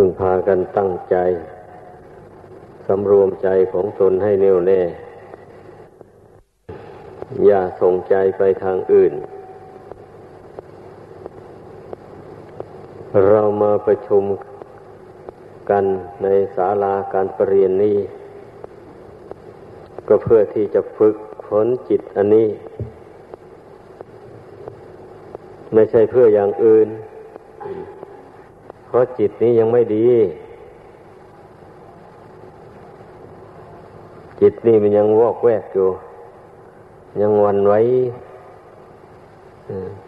พึงพากันตั้งใจ สำรวมใจของตนให้แน่วแน่ อย่าส่งใจไปทางอื่น เรามาประชุมกันในศาลาการประเรียนนี้ ก็เพื่อที่จะฝึกฝนจิตอันนี้ ไม่ใช่เพื่ออย่างอื่น ราะจิตนี้ยังไม่ดี จิตนี่มันยังวอกแวกอยู่ ยังวันไว้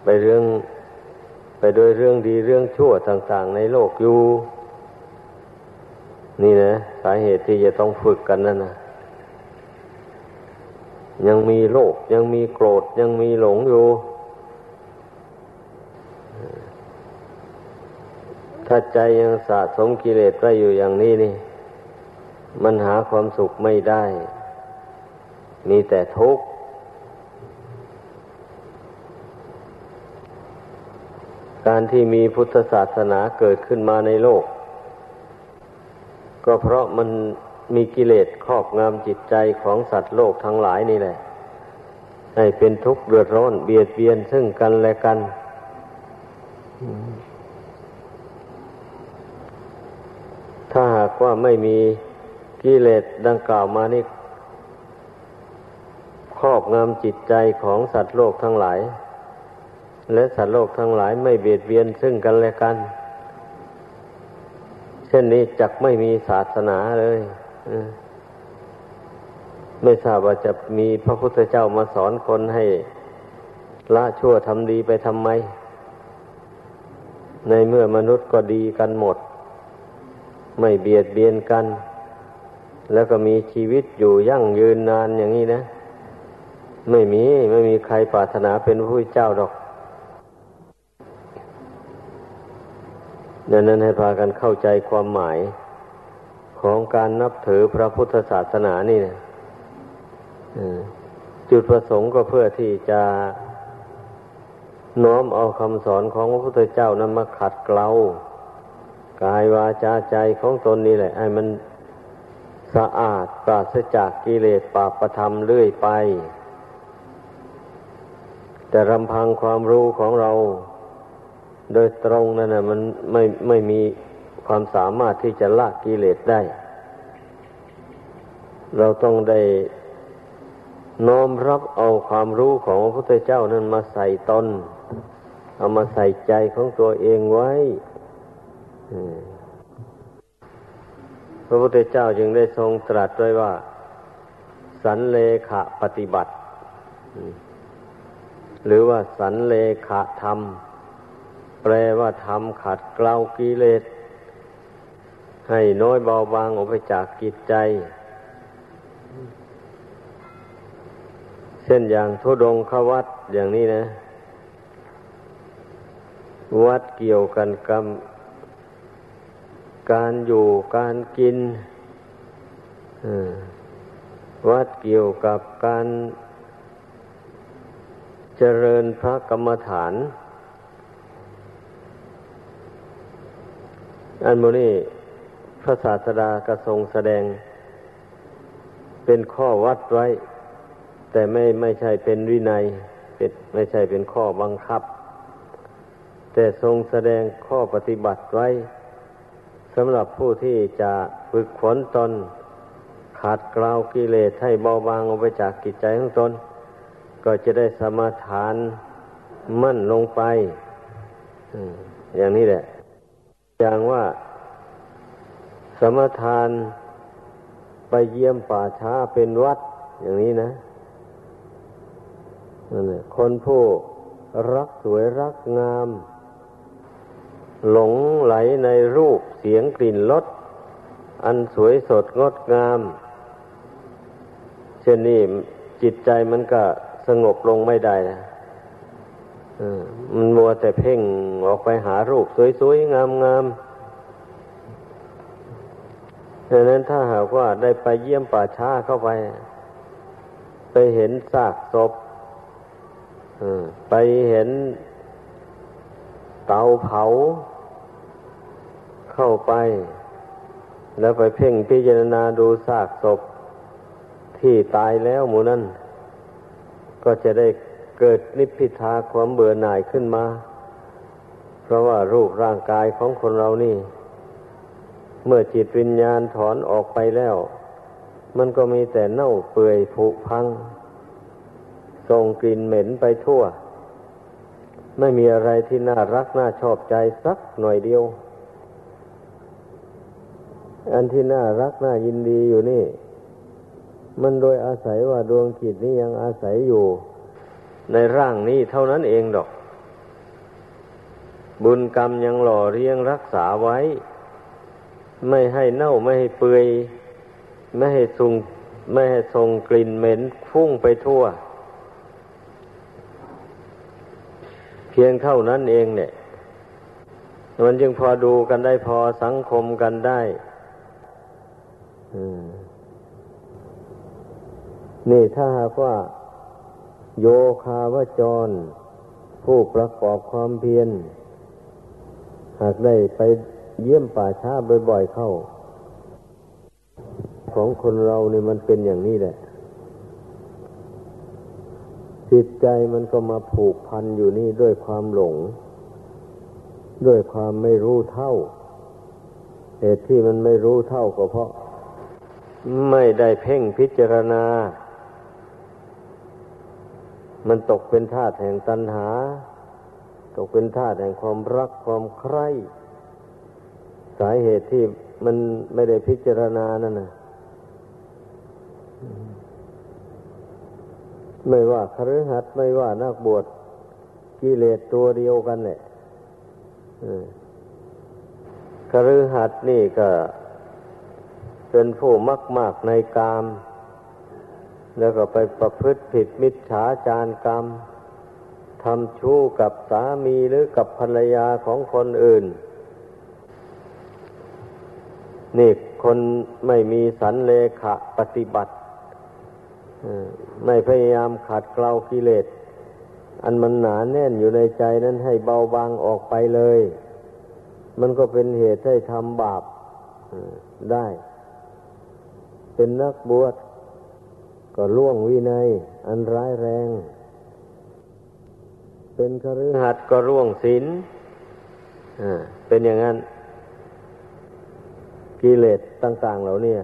ไปเรื่อง ไปโดยเรื่องดีเรื่องชั่วต่าง ๆ ในโลกอยู่ นี่นะ สาเหตุที่จะต้องฝึกกันนั่นนะยังมีโลภยังมีโกรธยังมีหลงอยู่ ถ้าใจยังสะสมกิเลสไว้อยู่อย่างนี้นี่ มันหาความสุขไม่ได้ มีแต่ทุกข์ การที่มีพุทธศาสนาเกิดขึ้นมาในโลก ก็เพราะมันมีกิเลสครอบงำจิตใจของสัตว์โลกทั้งหลายนี่แหละ ให้เป็นทุกข์เดือดร้อนเบียดเบียนซึ่งกันและกันถ้ากว่าไม่มีกิเลสดังกล่าวมานี่ครอบงำจิตใจของสัตว์โลกทั้งหลาย และสัตว์โลกทั้งหลายไม่เบียดเบียนซึ่งกันและกัน เช่นนี้จักไม่มีศาสนาเลยไม่ทราบว่าจะมีพระพุทธเจ้ามาสอนคนให้ละชั่วทำดีไปทำไม ในเมื่อมนุษย์ก็ดีกันหมด ไม่เบียดเบียนกัน แล้วก็มีชีวิตอยู่ยั่งยืนนานอย่างนี้นะ ไม่มีไม่มีใครปรารถนาเป็นผู้เจ้าดอกดังนั้นให้พากันเข้าใจความหมายของการนับถือพระพุทธศาสนานี่นะจุดประสงค์ก็เพื่อที่จะน้อมเอาคำสอนของพระพุทธเจ้านั้นมาขัดเกลา กายวาจาใจของตนนี่แหละให้มันสะอาดปราศจากกิเลสปาประธรรมเรื่อยไป แต่รำพังความรู้ของเรา โดยตรงนั่นนะมันไม่ไม่มีความสามารถที่จะละกิเลสได้ เราต้องได้น้อมรับเอาความรู้ของพระพุทธเจ้านั้นมาใส่ตน เอามาใส่ใจของตัวเองไว้ พระพุทธเจ้าจึงได้ทรงตรัสไว้ว่า สันเลขะปฏิบัติ หรือว่าสันเลขะธรรม แปลว่าธรรมขัดเกลากิเลส ให้น้อยเบาบางออกไปจากกิจใจ เช่นอย่างทุดงขวัดอย่างนี้นะวัดเกี่ยวกันกับ การอยู่การกินวัดเกี่ยวกับการเจริญพระกรรมฐาน อันโมนี้พระศาสดากระทรงแสดง เป็นข้อวัดไว้ แต่ไม่ไม่ใช่เป็นวินัยเป็นไม่ใช่เป็นข้อบังคับ แต่ทรงแสดงข้อปฏิบัติไว้ สำหรับผู้ที่จะฝึกฝนตน ขาดกล่าวกิเลสให้เบาบางออกไปจากกิจใจของตน ก็จะได้สมาทานมั่นลงไปอย่างนี้แหละ อย่างว่า สมทานไปเยี่ยมป่าช้าเป็นวัด อย่างนี้นะนั่นแหละคนผู้รักสวยรักงาม หลงไหลในรูปเสียงกลิ่นรสอันสวยสดงดงามเช่นนี้จิตใจมันก็สงบลงไม่ได้นะมันมัวแต่เพ่งออกไปหารูปสวยๆ งามๆดังนั้นถ้าหากว่าได้ไปเยี่ยมป่าช้าเข้าไป ไปเห็นซากศพไปเห็น เตาเผา เข้าไป แล้วไปเพ่งพิจารณาดูซากศพที่ตายแล้วหมูนั้นก็จะได้เกิดนิพพิทาความเบื่อหน่ายขึ้นมา เพราะว่ารูปร่างกายของคนเรานี่ เมื่อจิตวิญญาณถอนออกไปแล้ว มันก็มีแต่เน่าเปื่อยผุพังส่งกลิ่นเหม็นไปทั่ว ไม่มีอะไรที่น่ารักน่าชอบใจสักหน่อยเดียว อันที่น่ารักน่ายินดีอยู่นี่ มันโดยอาศัยว่าดวงจิตนี้ยังอาศัยอยู่ ในร่างนี้เท่านั้นเองดอก บุญกรรมยังหล่อเลี้ยงรักษาไว้ ไม่ให้เน่าไม่ให้เปื่อยไม่ให้ส่งไม่ให้ส่งกลิ่นเหม็นฟุ้งไปทั่ว เพียงเท่านั้นเองเนี่ย มันจึงพอดูกันได้พอสังคมกันได้นี่ถ้าหากว่า โยคาวจร ผู้ประกอบความเพียร หากได้ไปเยี่ยมป่าช้าบ่อยๆเข้า ของคนเราเนี่ยมันเป็นอย่างนี้แหละ จิตใจมันก็มาผูกพันอยู่นี่ด้วยความหลง ด้วยความไม่รู้เท่า เหตุที่มันไม่รู้เท่าก็เพราะ ไม่ได้เพ่งพิจารณา มันตกเป็นธาตุแห่งตัณหา ตกเป็นธาตุแห่งความรักความใคร่ สาเหตุที่มันไม่ได้พิจารณานั่นนะ ไม่ว่าคฤหัสถ์ไม่ว่านักบวชกิเลสตัวเดียวกันแหละคฤหัสถ์นี่ก็เป็นผู้มักมากในกาม แล้วก็ไปประพฤติผิดมิจฉาจารกรรมทำชู้กับสามีหรือกับภรรยาของคนอื่น นี่คนไม่มีสันเลขะปฏิบัติ ไม่พยายามขัดเกลากิเลส อันมันหนาแน่นอยู่ในใจนั้นให้เบาบางออกไปเลย มันก็เป็นเหตุให้ทำบาปได้ เป็นนักบวชก็ล่วงวินัย อันร้ายแรง เป็นคฤหัสถ์ก็ร่วงศีลเป็นอย่างนั้น กิเลสต่าง ๆ เหล่านี้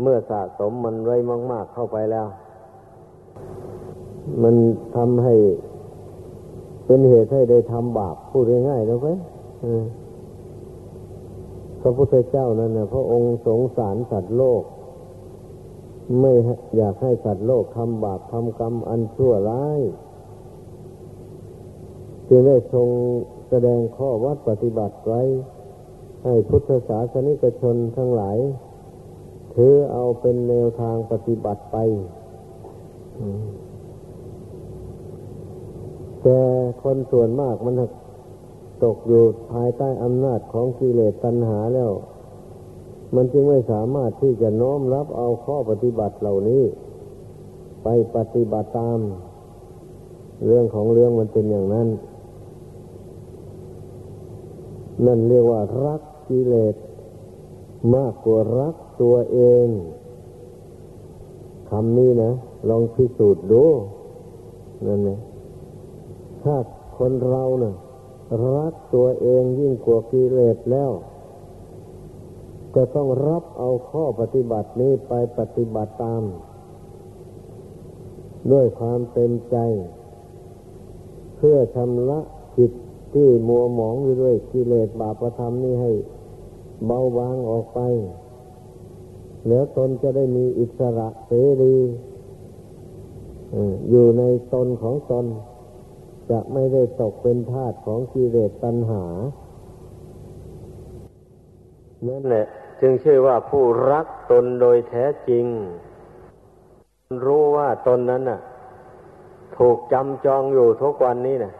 เมื่อสะสมมันไว้มาก ๆ เข้าไปแล้ว มันทำให้ เป็นเหตุให้ได้ทำบาปพูดง่ายๆนะเว้ยพระพุทธเจ้านั่นนะพระองค์สงสารสัตว์โลก ไม่อยากให้สัตว์โลกทำบาปทำกรรมอันชั่วร้ายจึงได้ทรงแสดงข้อวัดปฏิบัติไว้ ให้พุทธศาสนิกชนทั้งหลาย ถือเอาเป็นแนวทางปฏิบัติไปแต่คนส่วนมากมันตกอยู่ภายใต้อำนาจของกิเลสตัณหาแล้ว มันจึงไม่สามารถที่จะน้อมรับเอาข้อปฏิบัติเหล่านี้ ไปปฏิบัติตาม เรื่องของเรื่องมันเป็นอย่างนั้น นั่นเรียกว่ารักกิเลสมากกว่ารัก ตัวเองคำนี้นะลองพิสูจน์ดูนั่นนะถ้าคนเรานะ่ะรักตัวเองยิ่งกว่ากิเลสแล้ว ก็ต้องรับเอาข้อปฏิบัตินี้ไปปฏิบัติตาม ด้วยความเต็มใจ เพื่อชำระจิตที่มัวหมองด้วยกิเลสบาปธรรมนี้ให้เบาบางออกไป แล้วตนจะได้มีอิสระเสรีอยู่ในตนของตน จะไม่ได้ตกเป็นทาสของกิเลสตัณหา นั่นแหละ จึงชื่อว่าผู้รักตนโดยแท้จริง รู้ว่าตนนั้นน่ะ ถูกจำจองอยู่ทุกวันนี้นะ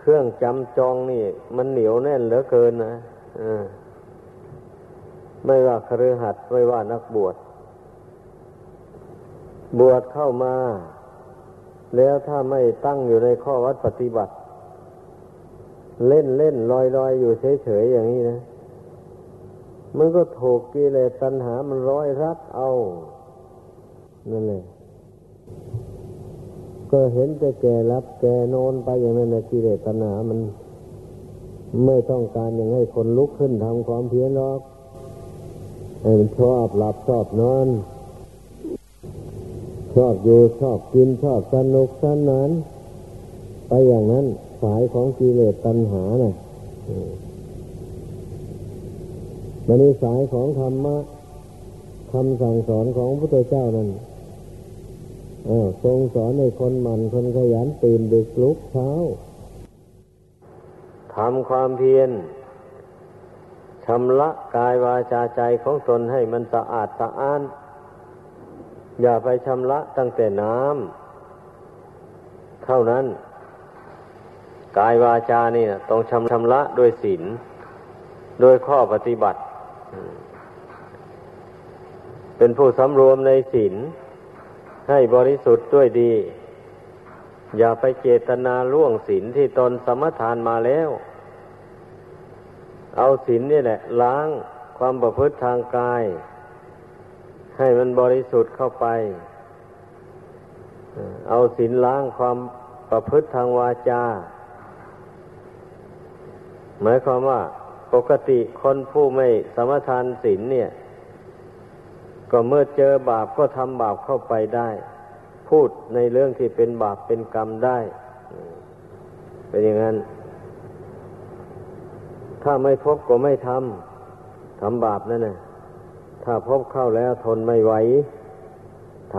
เครื่องจำจองนี่ มันเหนียวแน่นเหลือเกินนะอ่า ไม่ว่าครือหัดไม่ว่านักบวช บวชเข้ามา แล้วถ้าไม่ตั้งอยู่ในข้อวัดปฏิบัติ เล่นเล่นลอยลอยอยู่เฉยๆอย่างนี้นะมันก็ถูกกิเลสตัณหามันร้อยรัดเอา นั่นเลยก็เห็นแต่แก่รับแก่นอนไปอย่างนั้นนะกิเลสตัณหามัน ไม่ต้องการอย่างให้คนลุกขึ้นทำความเพียรหรอก ให้มันชอบหลับชอบนอน ชอบอยู่ชอบกินชอบสนุกสนานไปอย่างนั้นสายของกิเลสตัณหานะ่ะมันในสายของธรรมะคำสั่งสอนของพระพุทธเจ้านั้นทรงสอนในคนหมั่นคนขยันตื่นดึกลุกเช้าทำความเพียร ชำระกายวาจาใจของตนให้มันสะอาดสะอ้าน อย่าไปชำระตั้งแต่น้ำเท่านั้น กายวาจานี่นะต้องชำชำระด้วยศีลโดยข้อปฏิบัติ เป็นผู้สำรวมในศีลให้บริสุทธิ์ด้วยดี อย่าไปเจตนาล่วงศีลที่ตนสมทานมาแล้ว เอาศีลนี่แหละ ล้างความประพฤติทางกาย ให้มันบริสุทธิ์เข้าไป เอาศีลล้างความประพฤติทางวาจา หมายความว่า ปกติคนผู้ไม่สมทานศีลเนี่ย ก็เมื่อเจอบาปก็ทำบาปเข้าไปได้ พูดในเรื่องที่เป็นบาปเป็นกรรมได้ เป็นอย่างนั้น ถ้าไม่พบก็ไม่ทำทำบาปนั่นนะถ้าพบเข้าแล้วทนไม่ไหวท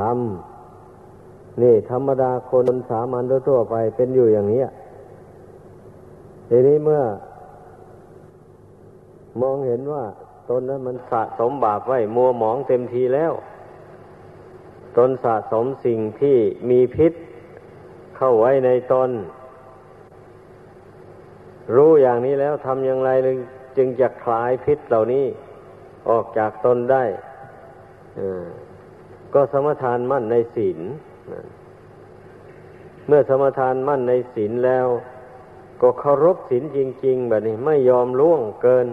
ำนี่ ธรรมดาคนสามัญทั่วไปเป็นอยู่อย่างนี้ทีนี้เมื่อ มองเห็นว่า ตนนั้นมันสะสมบาปไว้มัวหมองเต็มทีแล้ว ตนสะสมสิ่งที่มีพิษเข้าไว้ในตน รู้อย่างนี้แล้วทำอย่างไรจึงจะคลายพิษเหล่านี้ออกจากตนได้ก็สมทานมั่นในศีลเมื่อสมทานมั่นในศีลแล้ว ก็เคารพศีลจริง ๆ แบบนี้ไม่ยอมล่วงเกิน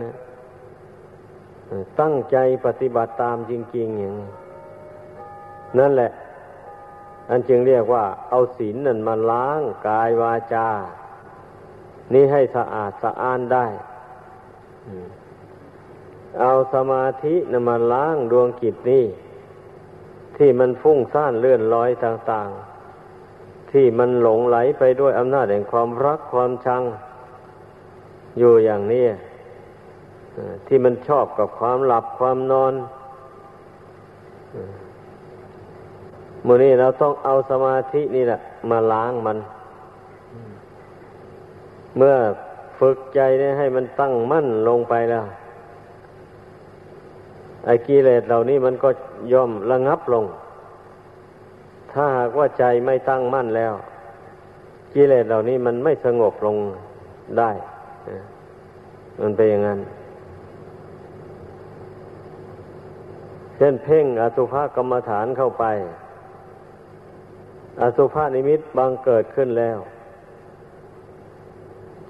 ตั้งใจปฏิบัติตามจริง ๆ อย่างนั่นแหละ อันจึงเรียกว่า เอาศีลนั่นมาล้างกายวาจา นี่ให้สะอาดสะอ้านได้ เอาสมาธินมาล้างดวงกิจนี่ที่มันฟุ้งซ่านเลื่อนลอยต่าง ๆ ที่มันหลงไหลไปด้วยอำนาจแห่งความรักความชัง อยู่อย่างนี้ที่มันชอบกับความหลับความนอนมือนี้เราต้องเอาสมาธินี่แหละมาล้างมัน เมื่อฝึกใจเนี่ยให้มันตั้งมั่นลงไปแล้ว ไอ้กิเลสเหล่านี้มันก็ย่อมระงับลง ถ้าหากว่าใจไม่ตั้งมั่นแล้ว กิเลสเหล่านี้มันไม่สงบลงได้ มันเป็นอย่างนั้น เช่นเพ่งอสุภกรรมฐานเข้าไป อสุภนิมิตบางเกิดขึ้นแล้ว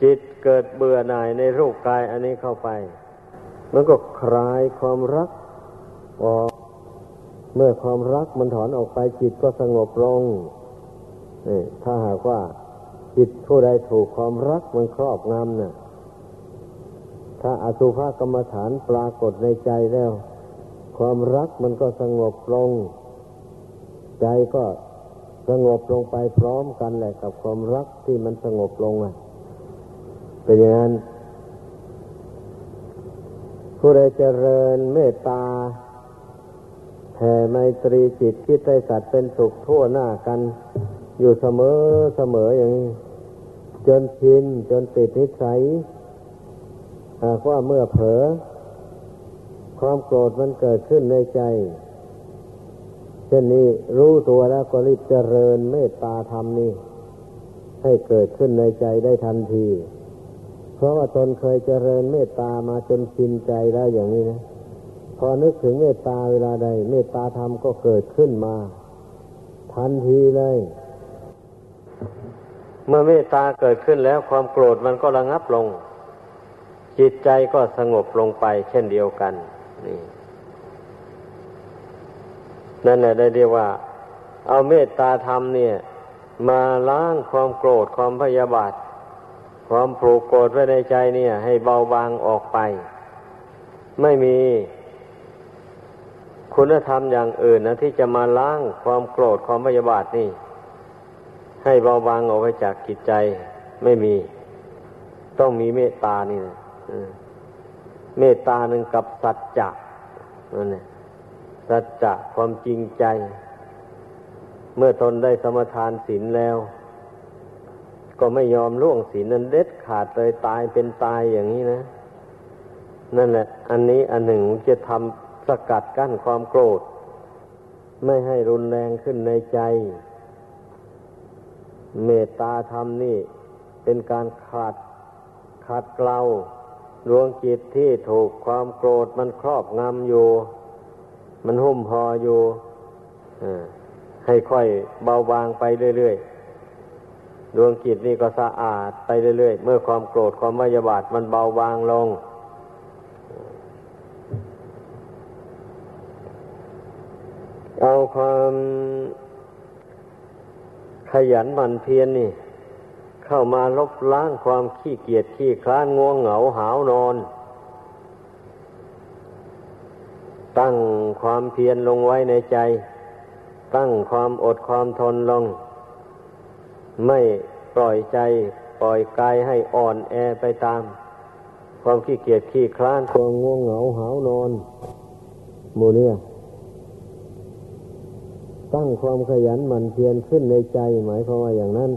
จิตเกิดเบื่อหน่ายในรูปกายอันนี้เข้าไป มันก็คลายความรักออกเมื่อความรักมันถอนออกไปจิตก็สงบลงนี่ถ้าหากว่าจิตผู้ใดถูกความรักมันครอบงำเนี่ยถ้าอสุภกรรมฐานปรากฏในใจแล้ว ความรักมันก็สงบลง ใจก็สงบลงไปพร้อมกันแหละกับความรักที่มันสงบลงอะ เป็นอย่างนั้น ผู้ใดเจริญเมตตาแผ่ไมตรีจิตคิดใจสัตว์เป็นสุขทั่วหน้ากัน อยู่เสมอเสมออย่างนี้ จนชินจนติดนิสัยหากว่าเมื่อเผลอความโกรธมันเกิดขึ้นในใจเช่นนี้รู้ตัวแล้วก็รีบเจริญเมตตาธรรมนี้ ให้เกิดขึ้นในใจได้ทันที ราะว่าตนเคยเจริญเมตตามาจนชินใจแล้วอย่างนี้นะ พอนึกถึงเมตตาเวลาใด เมตตาธรรมก็เกิดขึ้นมา ทันทีเลย เมื่อเมตตาเกิดขึ้นแล้วความโกรธมันก็ระงับลง จิตใจก็สงบลงไป เช่นเดียวกัน นี่นั่นแหละได้เรียกว่า เอาเมตตาธรรมเนี่ย มาล้างความโกรธความพยาบาท ความผูกโกรธไว้ในใจเนี่ย ให้เบาบางออกไป ไม่มีคุณธรรมอย่างอื่นนะที่จะมาล้างความโกรธความพยาบาทนี่ ให้เบาบางออกไปจากจิตใจไม่มี ต้องมีเมตตานี่นะเมตตาหนึ่งกับสัจจะนั่นแหละสัจจะความจริงใจ เมื่อตนได้สมทานศีลแล้ว ก็ไม่ยอมล่วงศีลนั้นเด็ดขาดเลยตายเป็นตายอย่างนี้นะ นั่นแหละ อันนี้อันหนึ่งจะทำสกัดกั้นความโกรธ ไม่ให้รุนแรงขึ้นในใจ เมตตาธรรมนี่ เป็นการขาดขัดเกลาดวงจิตที่ถูกความโกรธมันครอบงำอยู่ มันหุ้มพออยู่ให้ค่อยเบาบางไปเรื่อยๆ ดวงจิตนี่ก็สะอาดไปเรื่อยๆ เมื่อความโกรธความมายาบาทมันเบาบางลง เอาความขยันหมั่นเพียรนนี่ เข้ามาลบล้างความขี้เกียจขี้คลานง่วงเหงาหาวนอน ตั้งความเพียรลงไว้ในใจ ตั้งความอดความทนลง ไม่ปล่อยใจปล่อยกายให้อ่อนแอไปตาม ความขี้เกียจขี้คลานความง่วงเหงาหาวนอนโมเนี่ยตั้งความขยันหมั่นเพียรขึ้นในใจหมายความว่าอย่างนั้น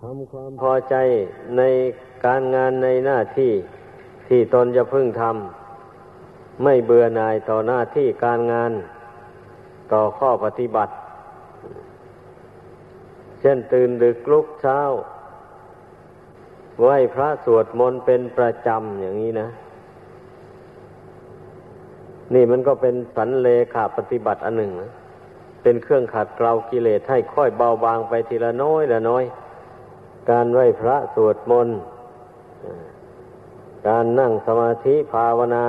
ทำความพอใจในการงานในหน้าที่ที่ตนจะพึ่งทำไม่เบื่อหน่ายต่อหน้าที่การงาน ต่อข้อปฏิบัติ ช่นตื่นดึกลุกเช้า ไหวพระสวดมนต์เป็นประจำอย่างนี้นะ นี่มันก็เป็นสันเลขาปฏิบัติอันหนึ่งนะเป็นเครื่องขัดเกลากิเลสให้ค่อยเบาบางไปทีละน้อยละน้อย การไหว้พระสวดมนต์การนั่งสมาธิภาวนา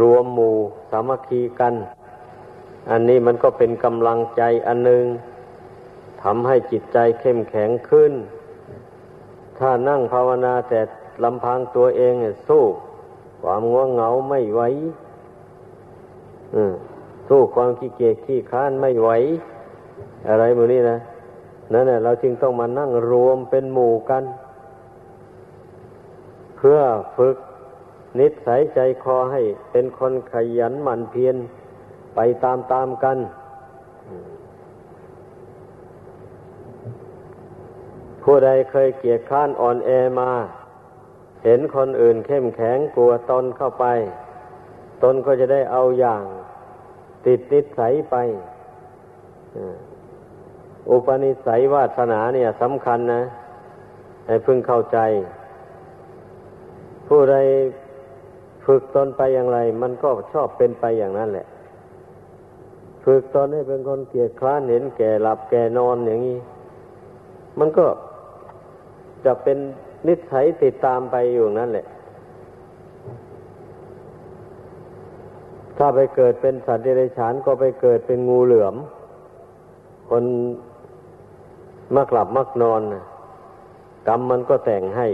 รวมหมู่สามัคคีกัน อันนี้มันก็เป็นกำลังใจอันหนึ่ง ทำให้จิตใจเข้มแข็งขึ้น ถ้านั่งภาวนาแต่ลำพังตัวเองสู้ความง่วงเหงาไม่ไหวสู้ความขี้เกียจขี้ค้านไม่ไหว อะไรมือนี้นะนั่นแหละเราจึงต้องมานั่งรวมเป็นหมู่กัน เพื่อฝึกนิสัยใจคอให้เป็นคนขยันหมั่นเพียรไปตามๆกัน ผู้ใดเคยเกียจค้านอ่อนแอมา เห็นคนอื่นเข้มแข็งกลัวตนเข้าไป ตนก็จะได้เอาอย่าง ติดนิสัยไป อุปนิสัยวาสนาเนี่ยสำคัญนะ ให้พึงเข้าใจ ผู้ใดฝึกตนไปอย่างไร มันก็ชอบเป็นไปอย่างนั้นแหละ ฝึกตนให้เป็นคนเกียจคร้านเห็นแก่หลับแก่นอนอย่างนี้ มันก็ จะเป็นนิสัยติดตามไปอยู่นั่นแหละ ถ้าไปเกิดเป็นสัตว์เดรัจฉานก็ไปเกิดเป็นงูเหลือม คนมักหลับมักนอนกรรมมันก็แต่งให้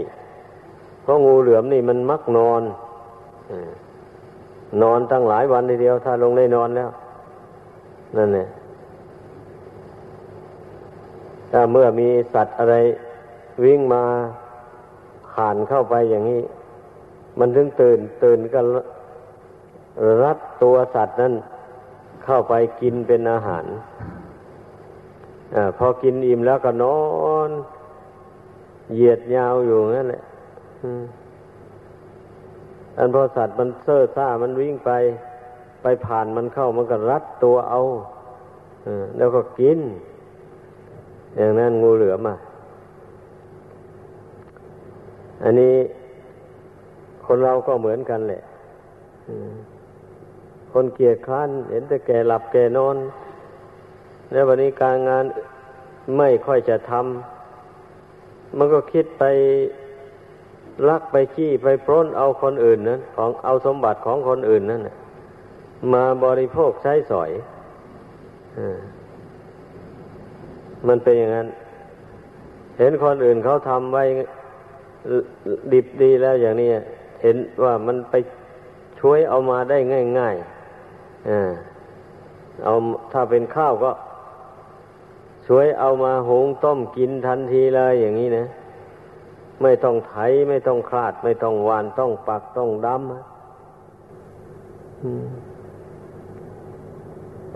เพราะงูเหลือมนี่มันมักนอนนอนตั้งหลายวันทีเดียว ถ้าลงได้นอนแล้ว นั่นเนี่ยถ้าเมื่อมีสัตว์อะไร วิ่งมาผ่านเข้าไปอย่างนี้ มันถึงตื่นตื่นกันรัดตัวสัตว์นั้นเข้าไปกินเป็นอาหารอพอกินอิ่มแล้วก็นอน เหยียดยาวอยู่นั่นแหละอันพอสัตว์มันเซ่อซ่ามันวิ่งไป ไปผ่านมันเข้ามันก็รัดตัวเอาอแล้วก็กิน อย่างนั้นงูเหลือมอะ อันนี้คนเราก็เหมือนกันแหละคนเกียจคร้าน เห็นแต่แก่หลับแก่นอนในวันนี้การงานไม่ค่อยจะทำมันก็คิดไปลักไปขี้ไปปล้นเอาคนอื่นนั้นของเอาสมบัติของคนอื่นนั่นมาบริโภคใช้สอยอมันเป็นอย่างนั้น เห็นคนอื่นเขาทำไว้ ดิบดีแล้วอย่างนี้เห็นว่ามันไปช่วยเอามาได้ง่ายๆอ่าเอาถ้าเป็นข้าวก็ช่วยเอามาหุงต้มกินทันทีเลยอย่างนี้นะ ไม่ต้องไถไม่ต้องคลาด ไม่ต้องวานต้องปักต้องดำ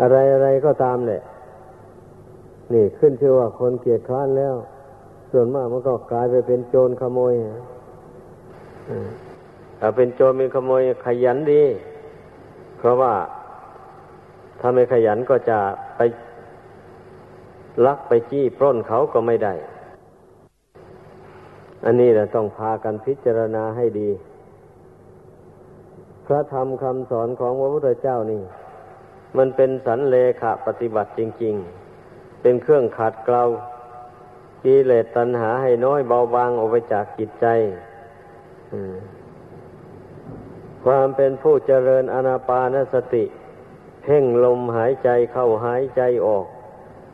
อะไรอะไรก็ตามแหละนี่ขึ้นชื่อว่าคนเกียจคร้านแล้ว ส่วนมากมันก็กลายไปเป็นโจรขโมยถ้าเป็นโจรเป็นขโมยขยันดี เพราะว่าถ้าไม่ขยันก็จะไปลักไปจี้ปล้นเขาก็ไม่ได้ อันนี้เราต้องพากันพิจารณาให้ดี พระธรรมคำสอนของพระพุทธเจ้านี่ มันเป็นสันเลขะปฏิบัติจริง ๆ เป็นเครื่องขัดเกลา กิเลสตัณหาให้น้อยเบาบางออกไปจากจิตใจความเป็นผู้เจริญอนาปานสติ เพ่งลมหายใจเข้าหายใจออก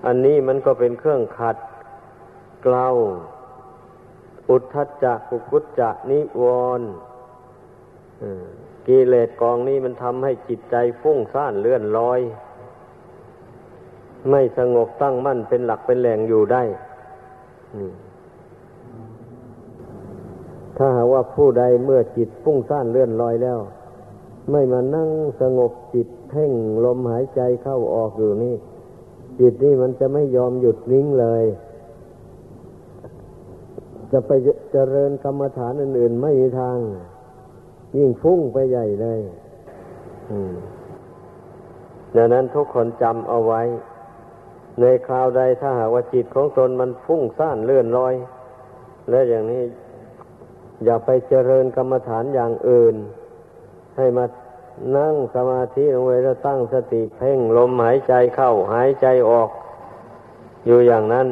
อันนี้มันก็เป็นเครื่องขัดเกลาอุทธัจจะกุกุจจะนิวรณ์กิเลสกองนี้มันทำให้จิตใจฟุ้งซ่านเลื่อนลอย ไม่สงบตั้งมั่นเป็นหลักเป็นแหล่งอยู่ได้ ถ้าหากว่าผู้ใดเมื่อจิตฟุ้งซ่านเลื่อนลอยแล้ว ไม่มานั่งสงบจิตเพ่งลมหายใจเข้าออกอยู่นี่ จิตนี่มันจะไม่ยอมหยุดนิ่งเลย จะไปเจริญกรรมฐานอื่น ๆ ไม่มีทาง ยิ่งฟุ้งไปใหญ่เลยดังนั้นทุกคนจำเอาไว้ ในคราวใดถ้าหากว่าจิตของตนมันฟุ้งซ่านเลื่อนลอย และอย่างนี้อย่าไปเจริญกรรมฐานอย่างอื่น ให้มานั่งสมาธิลงไว้แล้วตั้งสติเพ่งลมหายใจเข้าหายใจออก อยู่อย่างนั้น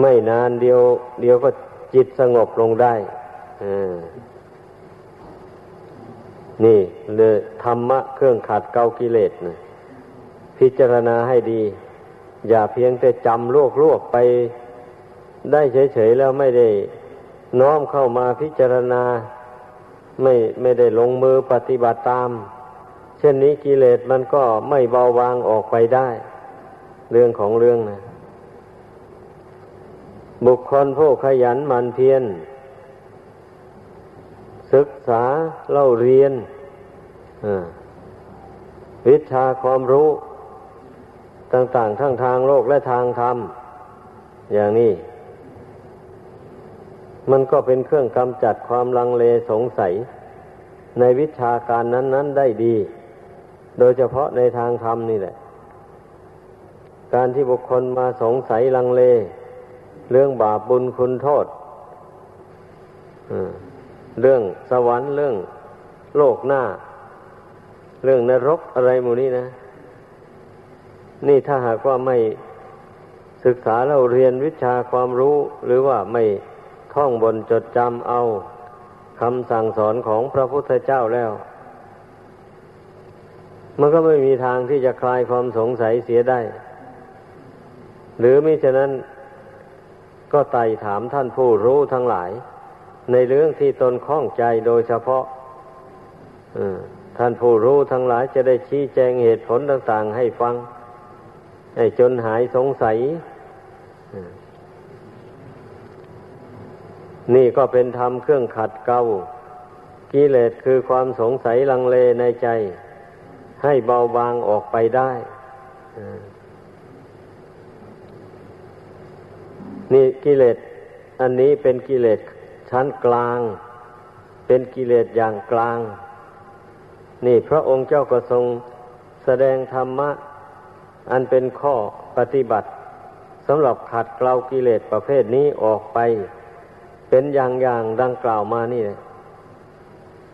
ไม่นานเดียวเดียวก็จิตสงบลงได้นี่เลยธรรมะเครื่องขัดเกากิเลสนะพิจารณาให้ดี อย่าเพียงแต่จำลวกลวกไปได้เฉยๆแล้วไม่ได้น้อมเข้ามาพิจารณา ไม่ไม่ได้ลงมือปฏิบัติตาม เช่นนี้กิเลสมันก็ไม่เบาบางออกไปได้ เรื่องของเรื่องนะบุคคลผู้ขยันหมั่นเพียรศึกษาเล่าเรียนวิชาความรู้ ต่างๆ ทั้งทางโลกและทางธรรม อย่างนี้ มันก็เป็นเครื่องกำจัดความลังเลสงสัย ในวิชาการนั้น ๆ ได้ดี โดยเฉพาะในทางธรรมนี่แหละ การที่บุคคลมาสงสัยลังเล เรื่องบาปบุญคุณโทษเรื่องสวรรค์เรื่องโลกหน้า เรื่องนรกอะไรหมู่นี้นะ นี่ถ้าหากว่าไม่ศึกษาเราเรียนวิชาความรู้ หรือว่าไม่ท่องบนจดจำเอาคำสั่งสอนของพระพุทธเจ้าแล้ว มันก็ไม่มีทางที่จะคลายความสงสัยเสียได้ หรือมิฉะนั้นก็ไต่ถามท่านผู้รู้ทั้งหลาย ในเรื่องที่ตนข้องใจโดยเฉพาะท่านผู้รู้ทั้งหลายจะได้ชี้แจงเหตุผลต่าง ๆ ให้ฟัง จนหายสงสัย นี่ก็เป็นธรรมเครื่องขัดเกลากิเลสคือความสงสัยลังเลในใจ ให้เบาบางออกไปได้นี่กิเลสอันนี้เป็นกิเลสชั้นกลาง เป็นกิเลสอย่างกลาง นี่พระองค์เจ้าก็ทรงแสดงธรรมะ อันเป็นข้อปฏิบัติสำหรับขัดเกลากิเลสประเภทนี้ออกไป เป็นอย่างอย่างดังกล่าวมานี่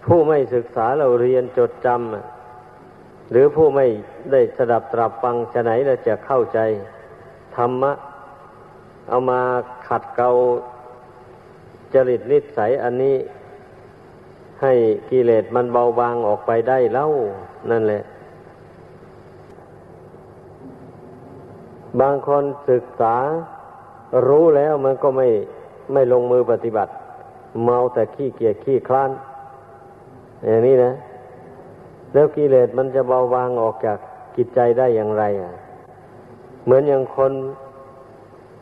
ผู้ไม่ศึกษาเราเรียนจดจำหรือผู้ไม่ได้สดับตรับฟังจะไหนเราจะเข้าใจ ธรรมะ เอามาขัดเกลาจริตนิสัยอันนี้ให้กิเลสมันเบาบางออกไปได้เล่านั่นแหละ บางคนศึกษารู้แล้วมันก็ไม่ไม่ลงมือปฏิบัติ เมาแต่ขี้เกียจขี้คลาน อย่างนี้นะ แล้วกิเลสมันจะเบาบางออกจากกิจใจได้อย่างไรอะ เหมือนอย่างคน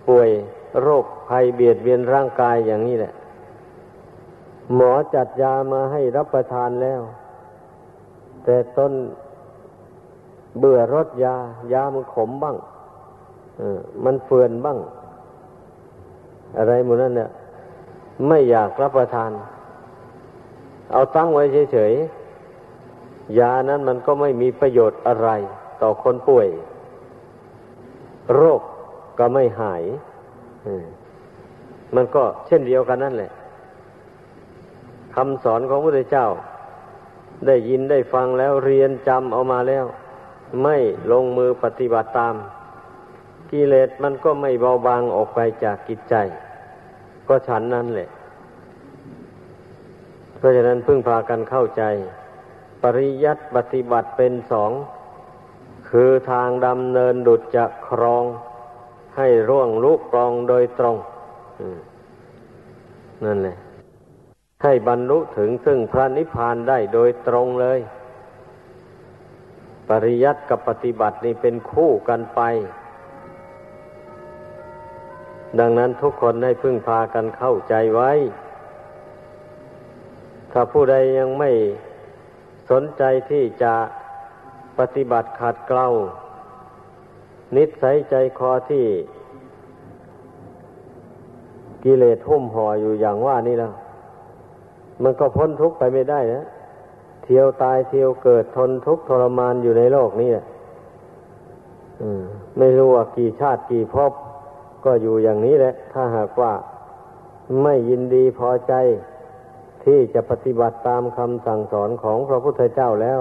ป่วยโรคภัยเบียดเบียนร่างกายอย่างนี้แหละ หมอจัดยามาให้รับประทานแล้ว แต่ต้นเบื่อรสยายามันขมบ้าง มันเฟื่อนบ้าง อะไรหมดนั่นเนี่ยไม่อยากรับประทาน เอาตั้งไว้เฉยๆยานั้นมันก็ไม่มีประโยชน์อะไร ต่อคนป่วย โรคก็ไม่หายมันก็เช่นเดียวกันนั่นแหละคำสอนของพระพุทธเจ้า ได้ยินได้ฟังแล้วเรียนจำเอามาแล้ว ไม่ลงมือปฏิบัติตาม กิเลสมันก็ไม่เบาบางออกไปจากกิจใจ ก็ฉันนั่นแหละ เพราะฉะนั้นพึ่งพากันเข้าใจ ปริยัติปฏิบัติเป็นสอง คือทางดำเนินดุจจะครอง ให้ร่วงลุกปรองโดยตรงนั่นแหละ ให้บรรลุถึงซึ่งพระนิพพานได้โดยตรงเลย ปริยัติกับปฏิบัตินี่เป็นคู่กันไป ดังนั้นทุกคนให้พึ่งพากันเข้าใจไว้ ถ้าผู้ใดยังไม่สนใจที่จะปฏิบัติขัดเกลานิสัยใจคอที่กิเลสทุ่มห่ออยู่อย่างว่านี่แล้ว มันก็พ้นทุกข์ไปไม่ได้นะเที่ยวตายเที่ยวเกิดทนทุกข์ทรมานอยู่ในโลกนี้ไม่รู้ว่ากี่ชาติกี่ภพ ก็อยู่อย่างนี้แหละ ถ้าหากว่าไม่ยินดีพอใจที่จะปฏิบัติตามคำสั่งสอนของพระพุทธเจ้าแล้ว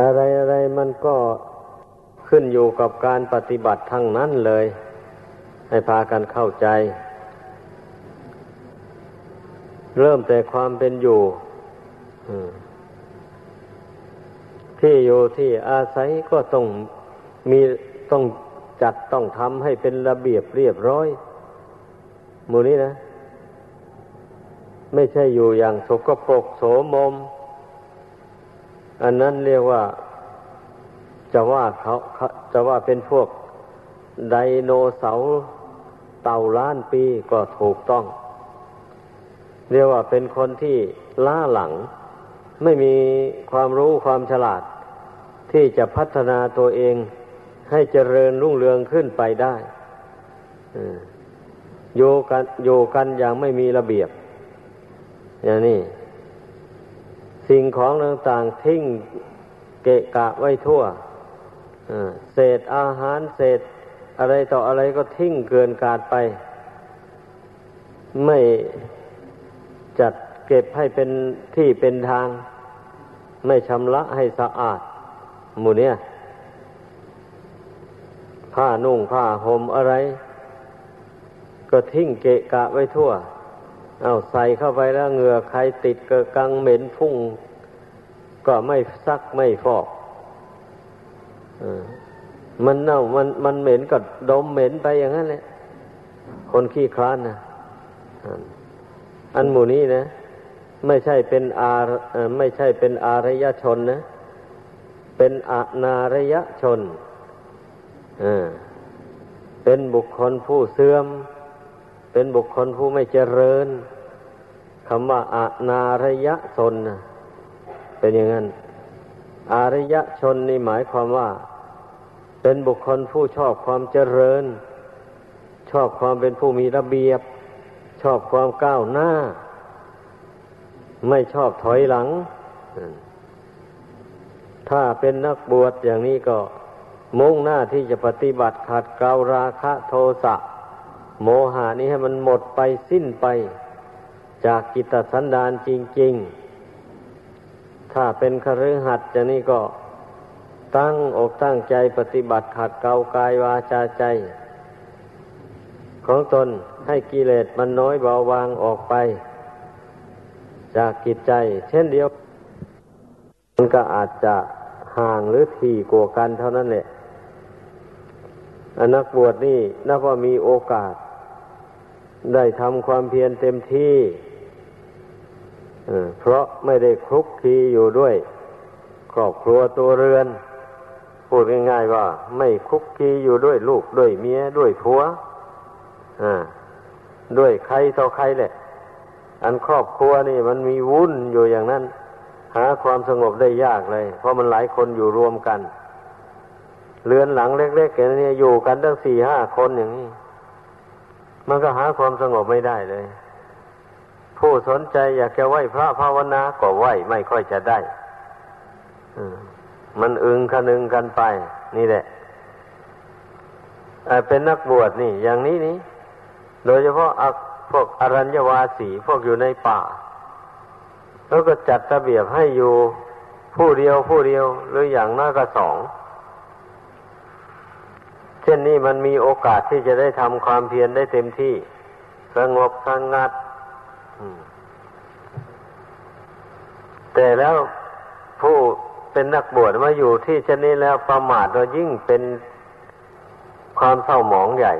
อะไรอะไรมันก็ขึ้นอยู่กับการปฏิบัติทั้งนั้นเลย ให้พากันเข้าใจ เริ่มแต่ความเป็นอยู่ ที่อยู่ที่อาศัยก็ต้องมีต้องจัดต้องทำให้เป็นระเบียบเรียบร้อยมูนี้นะ ไม่ใช่อยู่อย่างสกปรกโสมม อันนั้นเรียกว่าจะว่าเขาจะว่าเป็นพวกไดโนเสาร์เต่าล้านปีก็ถูกต้อง เรียกว่าเป็นคนที่ล้าหลัง ไม่มีความรู้ความฉลาด ที่จะพัฒนาตัวเองให้เจริญรุ่งเรืองขึ้นไปได้อยู่กันอยู่กันอย่างไม่มีระเบียบ อย่างนี้ สิ่งของต่างๆทิ้งเกะกะไว้ทั่วเศษอาหารเศษอะไรต่ออะไรก็ทิ้งเกินกาดไป ไม่จัดเก็บให้เป็นที่เป็นทาง ไม่ชำระให้สะอาด หมู่เนี้ยผ้านุ่งผ้าห่มอะไร ก็ทิ้งเกะกะไว้ทั่ว เอาใส่เข้าไปแล้วเหงื่อใครติดกิกังเหม็นพุ่งก็ไม่ซักไม่ฟอกมันเน่ามันมันเหม็นก็ดมเหม็นไปอย่างนั้นแหละ คนขี้คลานนะอันหมู่นี้นะ ไม่ใช่เป็นอาไม่ใช่เป็นอารยชนนะ เป็นอนารยชนเป็นบุคคลผู้เสื่อม เป็นบุคคลผู้ไม่เจริญคำว่าอนารยชนนะเป็นอย่างนั้น อารยชนนี่หมายความว่า เป็นบุคคลผู้ชอบความเจริญ ชอบความเป็นผู้มีระเบียบ ชอบความก้าวหน้า ไม่ชอบถอยหลัง ถ้าเป็นนักบวชอย่างนี้ก็ มุ่งหน้าที่จะปฏิบัติขัดเกลาราคะโทสะโมหานี้ให้มันหมดไปสิ้นไป จากกิตสันดานจริง ๆ ถ้าเป็นคฤหัสถ์จะนี่ก็ตั้งอกตั้งใจปฏิบัติขัดเกลากายวาจาใจ ของตนให้กิเลสมันน้อยเบาบางออกไป จากกิจใจ เช่นเดียว มันก็อาจจะห่างหรือถี่กว่ากันเท่านั้นแหละอนักบวชนี่นับว่ามีโอกาส ได้ทำความเพียรเต็มที่เพราะไม่ได้คลุกคลีอยู่ด้วย ครอบครัวตัวเรือน พูดง่ายๆว่า ไม่คลุกคลีอยู่ด้วยลูกด้วยเมียด้วยผัวด้วยใครต่อใครแหละ อันครอบครัวนี่มันมีวุ่นอยู่อย่างนั้น หาความสงบได้ยากเลย เพราะมันหลายคนอยู่รวมกัน เรือนหลังเล็กๆแค่นี้อยู่กันตั้งสี่ห้าคนอย่างนี้ มันก็หาความสงบไม่ได้เลย ผู้สนใจอยากจะไหวพระภาวนาก็ไหวไม่ค่อยจะได้มันอึงคะนึงกันไป นี่แหละเป็นนักบวชนี่ อย่างนี้นี่ โดยเฉพาะ พวกอรัญญวาสีพวกอยู่ในป่าแล้วก็จัดระเบียบให้อยู่ผู้เดียวผู้เดียวหรืออย่างน้อยก็สอง เช่นนี้มันมีโอกาสที่จะได้ทำความเพียรได้เต็มที่ สงบสงัดแต่แล้วผู้เป็นนักบวชมาอยู่ที่เช่นนี้แล้วประมาทเรายิ่งเป็นความเศร้าหมองใหญ่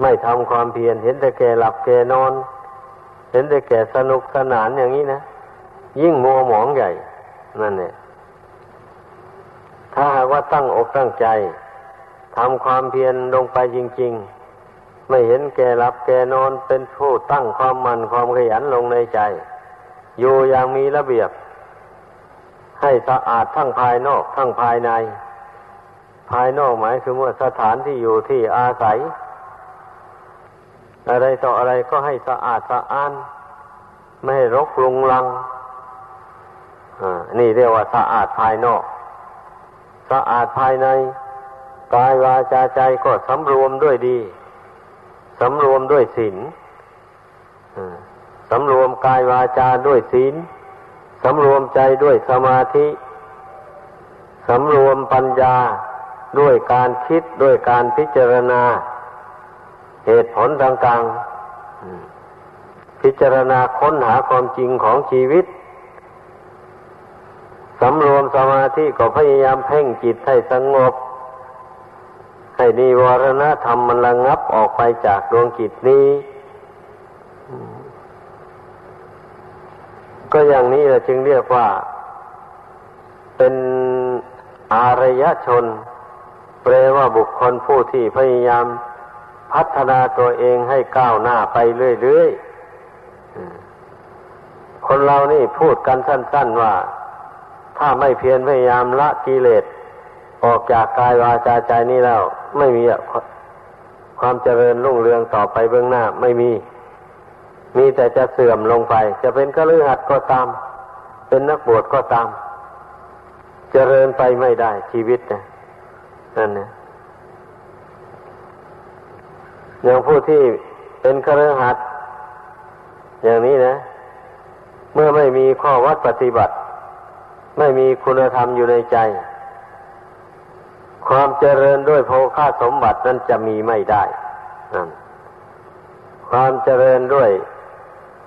ไม่ทำความเพียรเห็นแต่แก่หลับแก่นอน เห็นแต่แก่สนุกสนานอย่างนี้นะยิ่งมัวหมองใหญ่ นั่นเนี่ยถ้าหากว่าตั้งอกตั้งใจทำความเพียรลงไปจริง ๆ ไม่เห็นแก่รับแก่นอนเป็นผู้ตั้งความมันความขยันลงในใจ อยู่อย่างมีระเบียบ ให้สะอาดทั้งภายนอกทั้งภายใน ภายนอกหมายคือว่าสถานที่อยู่ที่อาศัย อะไรต่ออะไรก็ให้สะอาดสะอ้าน ไม่ให้รกรุงรังนี่เรียกว่าสะอาดภายนอก สะอาดภายในกายวาจาใจก็สำรวมด้วยดีสำรวมด้วยศีลสำรวมกายวาจาด้วยศีลสำรวมใจด้วยสมาธิสำรวมปัญญาด้วยการคิดด้วยการพิจารณา เหตุผลต่างๆ พิจารณาค้นหาความจริงของชีวิตสำรวมสมาธิก็พยายามเพ่งจิตให้สงบ ให้นิวรณธรรมมันระงับออกไปจากดวงกิจนี้ ก็อย่างนี้เราจึงเรียกว่า เป็นอารยชน แปลว่าบุคคลผู้ที่พยายาม พัฒนาตัวเองให้ก้าวหน้าไปเรื่อยๆ คนเรานี่พูดกันสั้น ๆว่า ถ้าไม่เพียรพยายามละกิเลสออกจากกายวาจาใจนี้แล้ว ไม่มีความเจริญรุ่งเรืองต่อไปเบื้องหน้า ไม่มี มีแต่จะเสื่อมลงไป จะเป็นกระลือหัดก็ตาม เป็นนักบวชก็ตาม เจริญไปไม่ได้ชีวิตนะนั่นเนี่ย อย่างผู้ที่เป็นกระลือหัดอย่างนี้นะ เมื่อไม่มีข้อวัดปฏิบัติ ไม่มีคุณธรรมอยู่ในใจ ความเจริญด้วยโภคาสมบัตินั้นจะมีไม่ได้ความเจริญด้วย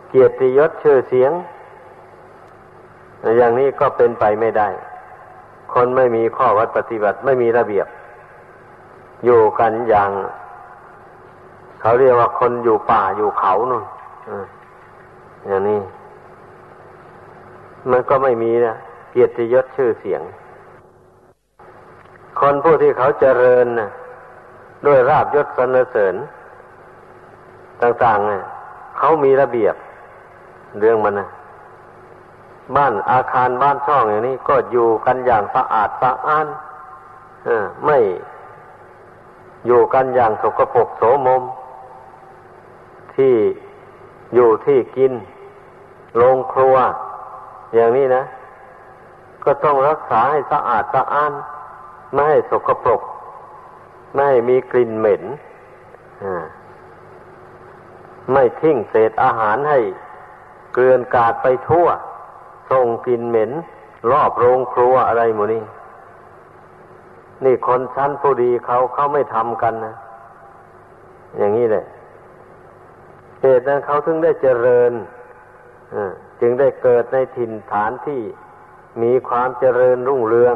เกียรติยศชื่อเสียง อย่างนี้ก็เป็นไปไม่ได้ คนไม่มีข้อวัดปฏิบัติไม่มีระเบียบ อยู่กันอย่าง เขาเรียกว่าคนอยู่ป่าอยู่เขานู่นอย่างนี้ มันก็ไม่มีนะเกียรติยศชื่อเสียง คนผู้ที่เขาเจริญนะด้วยราบยศสรรเสริญ ต่างๆเนี่ยเขามีระเบียบ เรื่องมันนะบ้านอาคารบ้านช่องอย่างนี้ ก็อยู่กันอย่างสะอาดสะอ้านไม่อยู่กันอย่างสกปรกโสมม ที่อยู่ที่กินโรงครัว อย่างนี้นะ ก็ต้องรักษาให้สะอาดสะอ้าน ไม่ให้สกปรก ไม่ให้มีกลิ่นเหม็นไม่ทิ้งเศษอาหารให้เกลื่อนกาดไปทั่ว ส่งกลิ่นเหม็น รอบโรงครัวอะไรหมดนี่นี่คนชั้นผู้ดีเขาเขาไม่ทำกันนะ อย่างนี้แหละ เหตุนั้นเขาถึงได้เจริญจึงได้เกิดในถิ่นฐานที่มีความเจริญรุ่งเรือง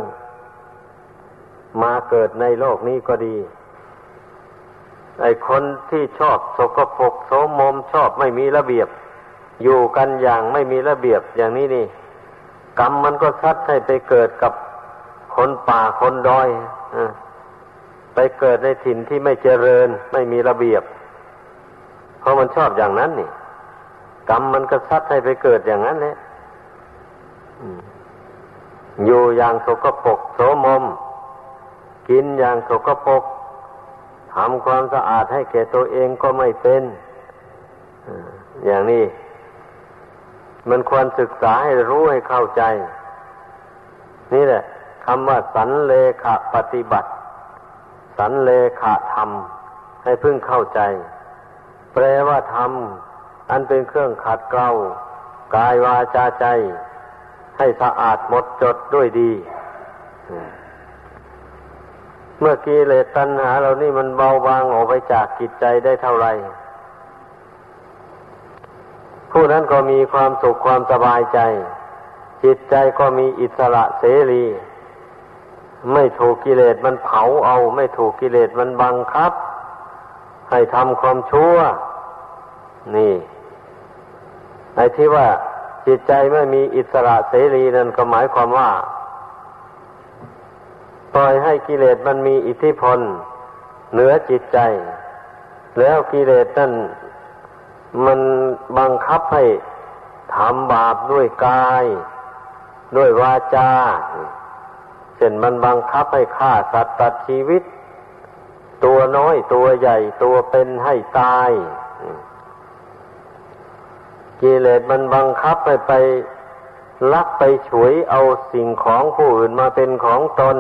มาเกิดในโลกนี้ก็ดีไอ้คนที่ชอบสกปรกโสมมชอบไม่มีระเบียบ อยู่กันอย่างไม่มีระเบียบอย่างนี้นี่ กรรมมันก็ชัดให้ไปเกิดกับคนป่าคนดอยอไปเกิดในถิ่นที่ไม่เจริญไม่มีระเบียบ ราะมันชอบอย่างนั้นนี่กรรมมันก็ซัดให้ไปเกิดอย่างนั้นแหละอยู่อย่างสกปรกโสมม กินอย่างสกปรกทำความสะอาดให้แก่ตัวเองก็ไม่เป็นอย่างนี้ มันควรศึกษาให้รู้ให้เข้าใจ นี่แหละคำว่าสันเลขะปฏิบัติ สันเลขะธรรม ให้พึ่งเข้าใจ แปลว่าธรรมอันเป็นเครื่องขัดเกลากายวาจาใจ ให้สะอาดหมดจดด้วยดี เมื่อกี้เลยตัณหาเรานี่มันเบาบางออกไปจากกิจใจได้เท่าไหร่ผู้นั้นก็มีความสุขความสบายใจ จิตใจก็มีอิสระเสรี ไม่ถูกกิเลสมันเผาเอา ไม่ถูกกิเลสมันบังคับ ให้ทำความชั่ว นี่ไอ้ที่ว่าจิตใจไม่มีอิสระเสรีนั่นก็หมายความว่า ปล่อยให้กิเลสมันมีอิทธิพล เหนือจิตใจ แล้วกิเลสนั่นมันบังคับให้ทำบาปด้วยกาย ด้วยวาจาเช่นมันบังคับให้ฆ่าสัตว์ตัดชีวิต ตัวน้อยตัวใหญ่ตัวเป็นให้ตายกิเลสมันบังคับให้ไปลักไปฉวยเอาสิ่งของผู้อื่นมาเป็นของตน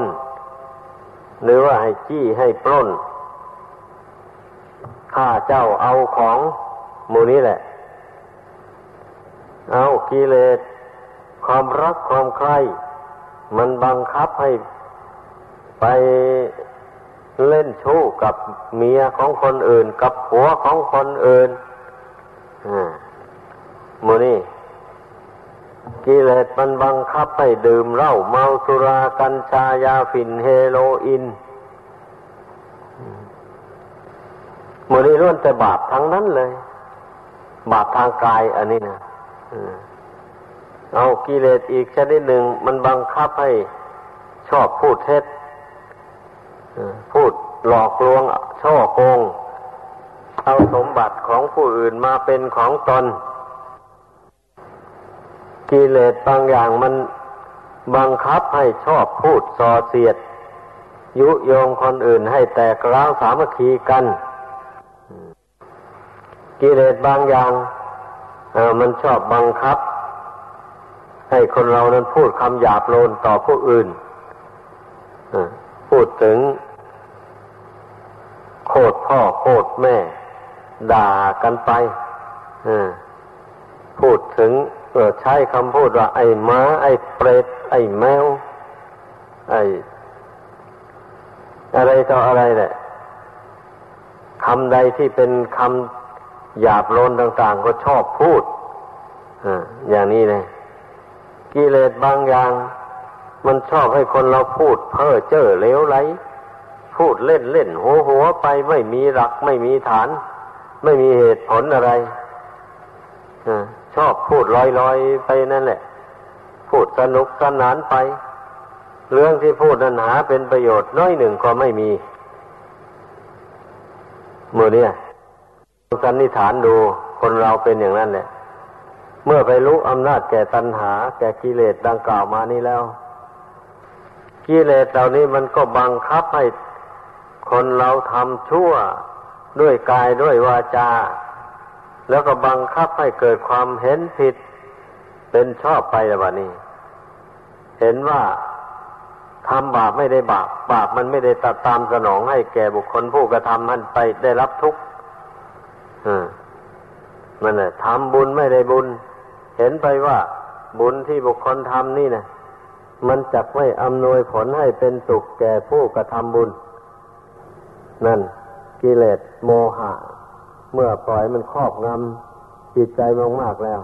หรือว่าให้จี้ให้ปล้นข้าเจ้าเอาของมูนี้แหละ เอากิเลสความรักความใคร่มันบังคับให้ไป เล่นชู้กับเมียของคนอื่น กับผัวของคนอื่นมูนี่กิเลสมันบังคับให้ดื่มเหล้าเมาสุรากัญชายาฝิ่นเฮโรอีนมูนี่ล้วนแต่บาปทั้งนั้นเลย บาปทางกายอันนี้นะเอากิเลสอีกชนิดหนึ่ง มันบังคับให้ชอบพูดเท็จ พูดหลอกลวงช่อโกง เอาสมบัติของผู้อื่นมาเป็นของตน กิเลสบางอย่างมันบังคับให้ชอบพูดส่อเสียด ยุโยงคนอื่นให้แตกร้าวสามัคคีกัน กิเลสบางอย่างมันชอบบังคับ ให้คนเรานั้นพูดคำหยาบโลนต่อผู้อื่นพูดถึง โคตรพ่อโคตรแม่ ด่ากันไปพูดถึงใช้คำพูดว่า ไอ้ม้า ไอ้เปรตไอ้แมว ไอ้ อะไรต่ออะไรแหละคำใดที่เป็นคำหยาบโลนต่าง ๆ ก็ชอบพูดอย่างนี้เลยกิเลสบางอย่าง มันชอบให้คนเราพูดเพ้อเจ้อเลวไหล พูดเล่นเล่นหัวหัวไปไม่มีหลัก ไม่มีฐาน ไม่มีเหตุผลอะไรอชอบพูดลอยลอยไปนั่นแหละ พูดสนุกสนานไป เรื่องที่พูดนั้นหาเป็นประโยชน์น้อยหนึ่งก็ไม่มีมือเนี่ยสันนิฐานดูคนเราเป็นอย่างนั้นแหละ เมื่อไปรู้อำนาจแก่ตัณหา แก่กิเลสดังกล่าวมานี้แล้ว กิเลสเหล่านี้มันก็บังคับให้ คนเราทำชั่วด้วยกายด้วยวาจา แล้วก็บังคับให้เกิดความเห็นผิด เป็นชอบไปแล้วนี้ เห็นว่าทำบาปไม่ได้บาป บาปมันไม่ได้ตัดตามสนองให้แก่บุคคลผู้กระทำมันไปได้รับทุกข์มันน่ะทำบุญไม่ได้บุญ เห็นไปว่า บุญที่บุคคลทำนี่นะมันจักไม่อำนวยผลให้เป็นสุขแก่ผู้กระทำบุญ นั่นกิเลสโมหะ เมื่อปล่อยมันครอบงำจิตใจมากๆแล้ว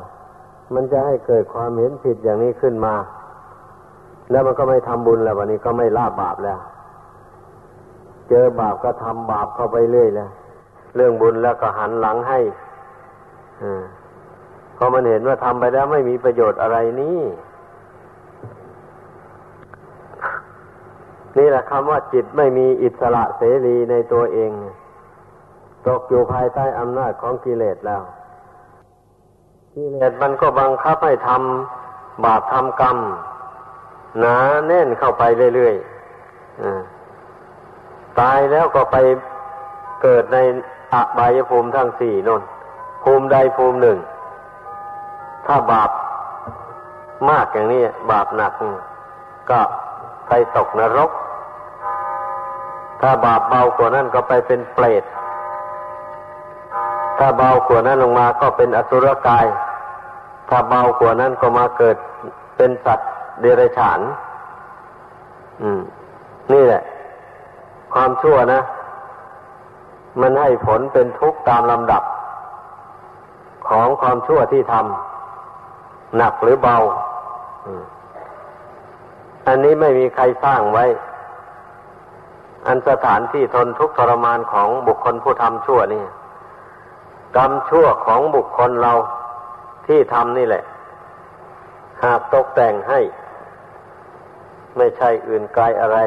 มันจะให้เกิดความเห็นผิดอย่างนี้ขึ้นมา แล้วมันก็ไม่ทำบุญแล้ววันนี้ก็ไม่ละบาปแล้ว เจอบาปก็ทำบาปเข้าไปเรื่อยแล้วเรื่องบุญแล้วก็หันหลังให้อพอมันเห็นว่าทำไปแล้วไม่มีประโยชน์อะไรนี่ นี่แหละคำว่าจิตไม่มีอิสระเสรีในตัวเอง ตกอยู่ภายใต้อำนาจของกิเลสแล้ว กิเลสมันก็บังคับให้ทำบาปทำกรรมหนาแน่นเข้าไปเรื่อยๆตายแล้วก็ไปเกิดในอบายภูมิทั้งสี่นนภูมิใดภูมิหนึ่ง ถ้าบาปมากอย่างนี้ บาปหนักก็ ไปตกนรก ถ้าบาปเบากว่านั้นก็ไปเป็นเปรต ถ้าเบากว่านั้นลงมาก็เป็นอสุรกาย ถ้าเบากว่านั้นก็มาเกิดเป็นสัตว์เดรัจฉาน อืม นี่แหละ ความชั่วนะ มันให้ผลเป็นทุกข์ตามลำดับ ของความชั่วที่ทำหนักหรือเบาอั อันนี้ไม่มีใครสร้างไว้ อันสถานที่ทนทุกข์ทรมานของบุคคลผู้ทำชั่วนี่กรรมชั่วของบุคคลเราที่ทำนี่แหละ หากตกแต่งให้ ไม่ใช่อื่นไกลอะไร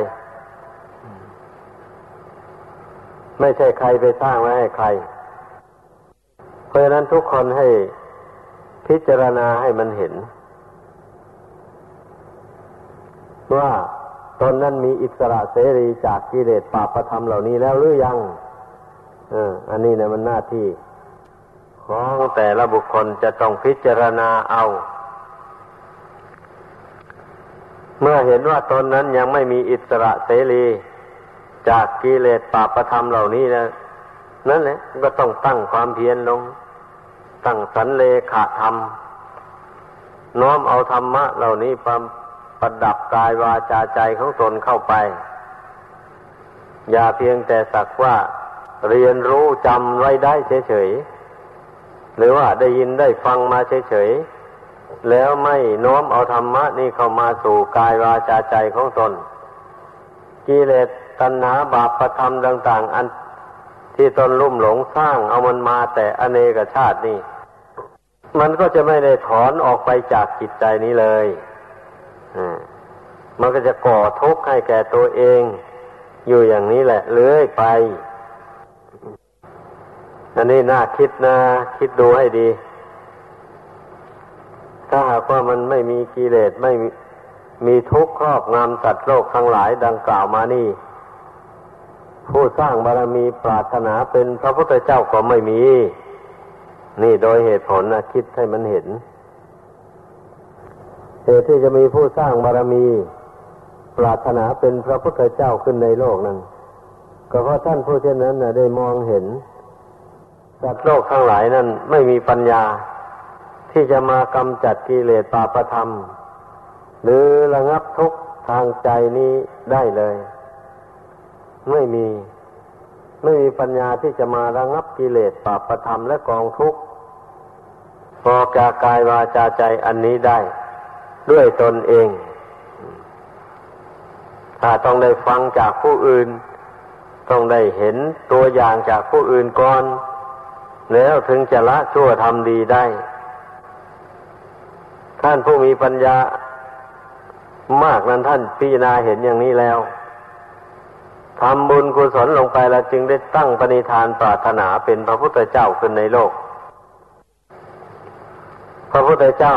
ไม่ใช่ใครไปสร้างไว้ให้ใคร เพราะฉะนั้นทุกคนให้พิจารณาให้มันเห็น ว่าตนนั้นมีอิสระเสรีจากกิเลสปาประธรรมเหล่านี้แล้วหรือยังออันนี้นะมันหน้าที่ ของแต่ละบุคคลจะต้องพิจารณาเอา เมื่อเห็นว่าตนนั้นยังไม่มีอิสระเสรีจากกิเลสปาประธรรมเหล่านี้นะนั่นแหละก็ต้องตั้งความเพียรลง ตั้งสันเลขาธรรม น้อมเอาธรรมะเหล่านี้ ประดับกายวาจาใจของตนเข้าไป อย่าเพียงแต่สักว่าเรียนรู้จำไว้ได้เฉยๆ หรือว่าได้ยินได้ฟังมาเฉยๆ แล้วไม่น้อมเอาธรรมะนี่เข้ามาสู่กายวาจาใจของตน กิเลสตัณหาบาปประธรรมต่าง ๆ อันที่ตนลุ่มหลงสร้างเอามันมาแต่อเนกชาตินี่ มันก็จะไม่ได้ถอนออกไปจากจิตใจนี้เลย มันก็จะก่อทุกข์ให้แก่ตัวเอง อยู่อย่างนี้แหละเลื่อยไป อันนี้น่าคิดนะ คิดดูให้ดี ถ้าหากว่ามันไม่มีกิเลสไม่มีมีทุกข์ครอบงำสัตว์โลกทั้งหลายดังกล่าวมานี่ ผู้สร้างบารมีปรารถนาเป็นพระพุทธเจ้าก็ไม่มี นี่โดยเหตุผลนะคิดให้มันเห็น เหตุที่จะมีผู้สร้างบารมี ปรารถนาเป็นพระพุทธเจ้าขึ้นในโลกนั้น ก็เพราะท่านผู้เช่นนั้นนะได้มองเห็น สัตว์โลกทั้งหลายนั้นไม่มีปัญญา ที่จะมากำจัดกิเลสปาประธรรม หรือระงับทุกข์ทางใจนี้ได้เลย ไม่มีไม่มีปัญญาที่จะมาระงับกิเลสปาประธรรมและกองทุกข์พอแกากายวาจาใจอันนี้ได้ ด้วยตนเอง ถ้าต้องได้ฟังจากผู้อื่น ต้องได้เห็นตัวอย่างจากผู้อื่นก่อน แล้วถึงจะละชั่วทำดีได้ ท่านผู้มีปัญญามากนั้นท่านพิจารณาเห็นอย่างนี้แล้วทำบุญกุศลลงไปแล้วจึงได้ตั้งปณิธานปรารถนาเป็นพระพุทธเจ้าขึ้นในโลก พระพุทธเจ้า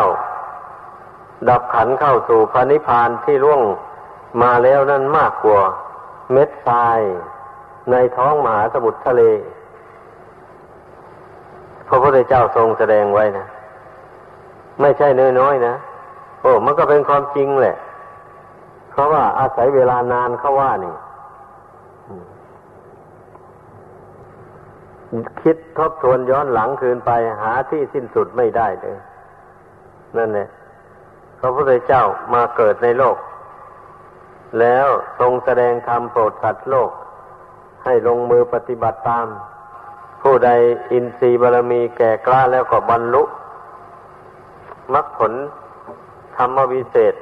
ดับขันเข้าสู่พระนิพพานที่ร่วงมาแล้วนั้นมากกว่าเม็ดทรายในท้องมหาสมุทรทะเล พระพุทธเจ้าทรงแสดงไว้นะ ไม่ใช่น้อยนะ โอ้มันก็เป็นความจริงแหละ เพราะว่าอาศัยเวลานานเขาว่านี่ คิดทบทวนย้อนหลังคืนไปหาที่สิ้นสุดไม่ได้เลย นั่นแหละ พระพุทธเจ้ามาเกิดในโลก แล้วทรงแสดงธรรมโปรดสัตว์โลก ให้ลงมือปฏิบัติตาม ผู้ใดอินทรีย์บารมีแก่กล้าแล้วก็บรรลุมรรคผลธรรมวิเศษ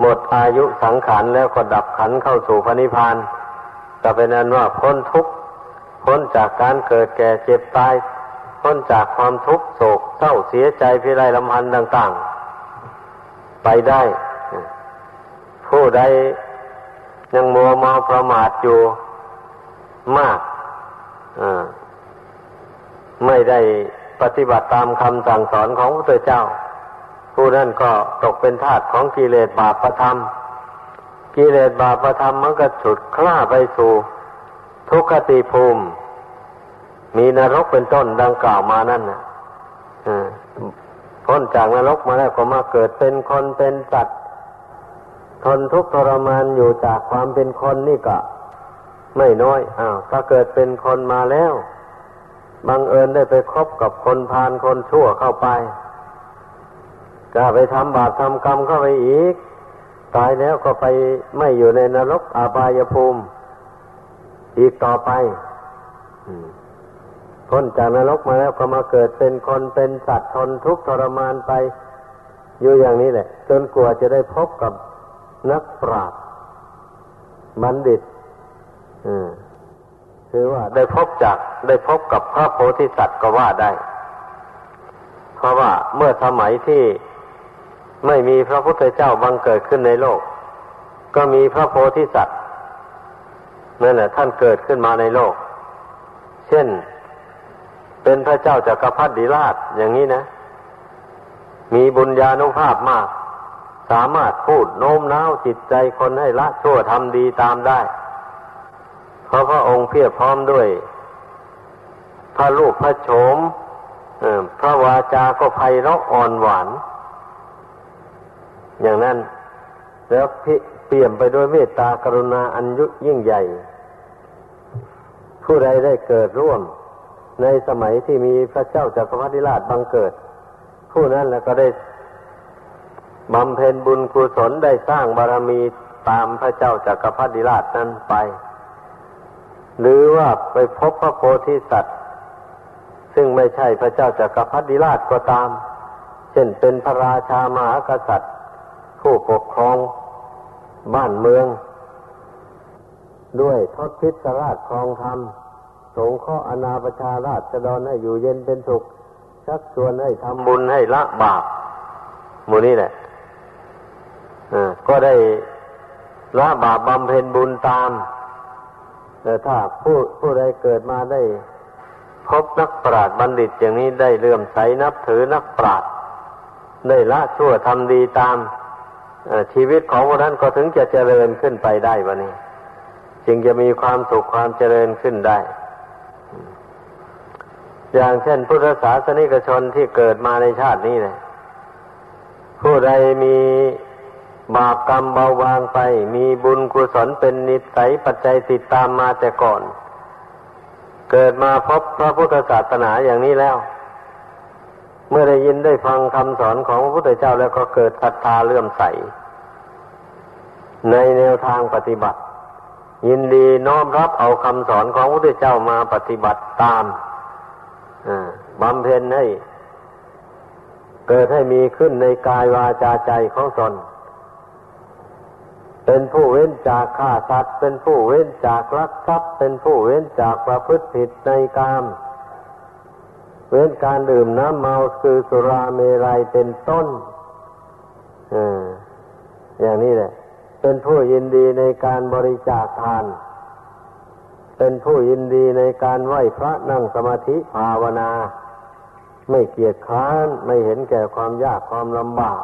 หมดอายุสังขารแล้วก็ดับขันเข้าสู่พระนิพพานจะเป็นนั้นว่าพ้นทุกข์พ้นจากการเกิดแก่เจ็บตาย พ้นจากความทุกข์โศกเศร้าเสียใจพิไรลำพันธ์ต่าง ๆ ไปได้ ผู้ใดยังมัวเมาประมาทอยู่มากไม่ได้ปฏิบัติตามคำสั่งสอนของพระเจ้า ผู้นั้นก็ตกเป็นทาสของกิเลสบาปประธรรม กิเลสบาปประธรรมมันก็ฉุดคล้าไปสู่ทุกขติภูมิ มีนรกเป็นต้นดังกล่าวมานั่นนะ พ้นจากนรกมาแล้วก็มาเกิดเป็นคนเป็นสัตว์ ทนทุกข์ทรมานอยู่จากความเป็นคนนี่ก็ ไม่น้อยอ้าวถ้าเกิดเป็นคนมาแล้วบังเอิญได้ไปคบกับคนพาลคนชั่วเข้าไป ก็ไปทำบาปทำกรรมเข้าไปอีก ตายแล้วก็ไปไม่อยู่ในนรกอาบายภูมิ อีกต่อไป พ้นจากนรกมาแล้วก็มาเกิดเป็นคนเป็นสัตว์ทนทุกข์ทรมานไป อยู่อย่างนี้แหละ จนกลัวจะได้พบกับนักปราชญ์บัณฑิตคือว่าได้พบจากได้พบกับพระโพธิสัตว์ก็ว่าได้ เพราะว่าเมื่อสมัยที่ไม่มีพระพุทธเจ้าบังเกิดขึ้นในโลก ก็มีพระโพธิสัตว์นั่นแหละท่านเกิดขึ้นมาในโลก เช่น เป็นพระเจ้าจากักรพรรดิราชอย่างนี้นะ มีบุญญาณุภาพมาก สามารถพูดโน้มน้าวจิตใจคนให้ละชั่วทำดีตามได้ เพราะพระองค์เพียรพร้อมด้วย พระลูกพระโฉมพระวาจาก็ไพเราะอ่อนหวาน อย่างนั้น แล้วเปี่ยมไปด้วยเมตตากรุณาอันยุยิ่งใหญ่ ผู้ใดได้เกิดร่วม ในสมัยที่มีพระเจ้าจักรพรรดิราชบังเกิด ผู้นั้นแล้วก็ได้บำเพ็ญบุญกุศลได้สร้างบารมีตามพระเจ้าจักรพรรดิราชนั้นไป หรือว่าไปพบพระโพธิสัตว์ ซึ่งไม่ใช่พระเจ้าจักรพรรดิราชก็ตาม เช่นเป็นพระราชามหากษัตริย์ ผู้ปกครองบ้านเมือง ด้วยทศพิศราชครองธรรม สงข้ออนาประชาราชจะดอนให้อยู่เย็นเป็นสุข ชักชวนให้ทำบุญให้ละบาปมูนี่แหละก็ได้ละบาปบำเพ็ญบุญตาม แต่ถ้าผู้ผู้ใดเกิดมาได้ พบนักปราชญ์บัณฑิตอย่างนี้ได้เลื่อมใสนับถือนักปราชญ์ได้ละชั่วทำดีตามชีวิตของคนนั้นก็ถึงจะเจริญขึ้นไปได้วะนี่จึงจะมีความสุขความเจริญขึ้นได้ อย่างเช่นพุทธศาสนิกชนที่เกิดมาในชาตินี้เลยผู้ใดมีบาปกรรมเบาบางไป มีบุญกุศลเป็นนิสัยปัจจัยติดตามมาแต่ก่อน เกิดมาพบพระพุทธศาสนาอย่างนี้แล้ว เมื่อได้ยินได้ฟังคำสอนของพระพุทธเจ้าแล้วก็เกิดศรัทธาเลื่อมใส ในแนวทางปฏิบัติ ยินดีน้อมรับเอาคำสอนของพระพุทธเจ้ามาปฏิบัติตาม บำเพ็ญให้ เกิดให้มีขึ้นในกายวาจาใจของตน เป็นผู้เว้นจากฆ่าสัตว์ เป็นผู้เว้นจากรักทรัพย์ เป็นผู้เว้นจากประพฤติผิดในกาม เว้นการดื่มน้ำเมาคือสุราเมรัยเป็นต้นออย่างนี้แหละ เป็นผู้ยินดีในการบริจาคทานเป็นผู้ยินดีในการไหว้พระนั่งสมาธิภาวนา ไม่เกียจค้านไม่เห็นแก่ความยากความลำบาก